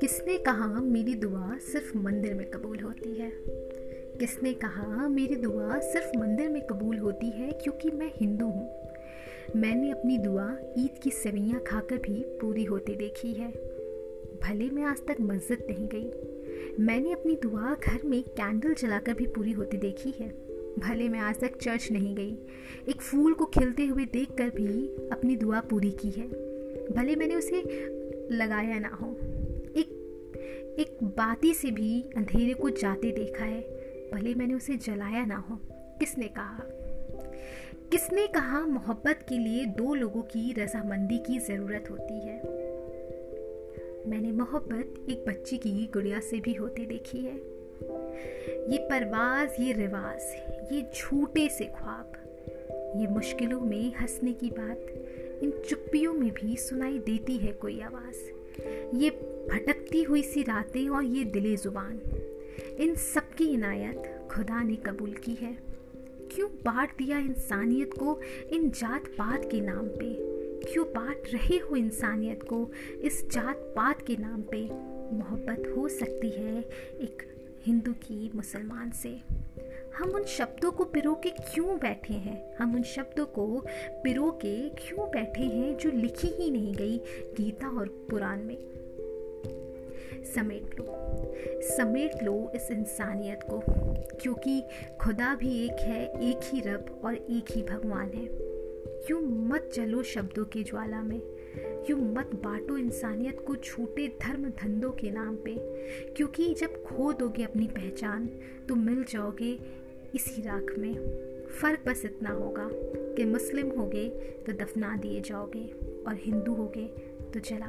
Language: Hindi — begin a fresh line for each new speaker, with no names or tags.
किसने कहा मेरी दुआ सिर्फ़ मंदिर में कबूल होती है? किसने कहा मेरी दुआ सिर्फ़ मंदिर में कबूल होती है क्योंकि मैं हिंदू हूँ? मैंने अपनी दुआ ईद की सवैयाँ खाकर भी पूरी होती देखी है। भले मैं आज तक मस्जिद नहीं गई, मैंने अपनी दुआ घर में कैंडल जलाकर भी पूरी होती देखी है। भले मैं आज तक चर्च नहीं गई, एक फूल को खिलते हुए देखकर भी अपनी दुआ पूरी की है। भले मैंने उसे लगाया ना हो, एक एक बाती से भी अंधेरे को जाते देखा है, भले मैंने उसे जलाया ना हो। किसने कहा? किसने कहा मोहब्बत के लिए दो लोगों की रजामंदी की ज़रूरत होती है? मैंने मोहब्बत एक बच्ची की गुड़िया से भी होती देखी है। ये परवाज, ये रिवाज, ये झूठे से ख्वाब, ये मुश्किलों में हंसने की बात, इन चुप्पियों में भी सुनाई देती है कोई आवाज़। ये भटकती हुई सी रातें और ये दिले ज़ुबान। इन सब की इनायत खुदा ने कबूल की है। क्यों बांट दिया इंसानियत को इन जात पात के नाम पे? क्यों बांट रहे हो इंसानियत को इस जात पात के नाम पे? मोहब्बत हो सकती है एक हिंदू की, मुसलमान से। हम उन शब्दों को पिरो के क्यों बैठे हैं? हम उन शब्दों को पिरो के क्यों बैठे हैं जो लिखी ही नहीं गई गीता और पुराण में? समेट लो। समेट लो इस इंसानियत को, क्योंकि खुदा भी एक है, एक ही रब और एक ही भगवान है। क्यों मत चलो शब्दों की ज्वाला में? यूँ मत बांटो इंसानियत को छूटे धर्म धंधों के नाम पे। क्योंकि जब खो दोगे अपनी पहचान तो मिल जाओगे इसी राख में। फ़र्क बस इतना होगा कि मुस्लिम होगे तो दफना दिए जाओगे और हिंदू होगे तो जला।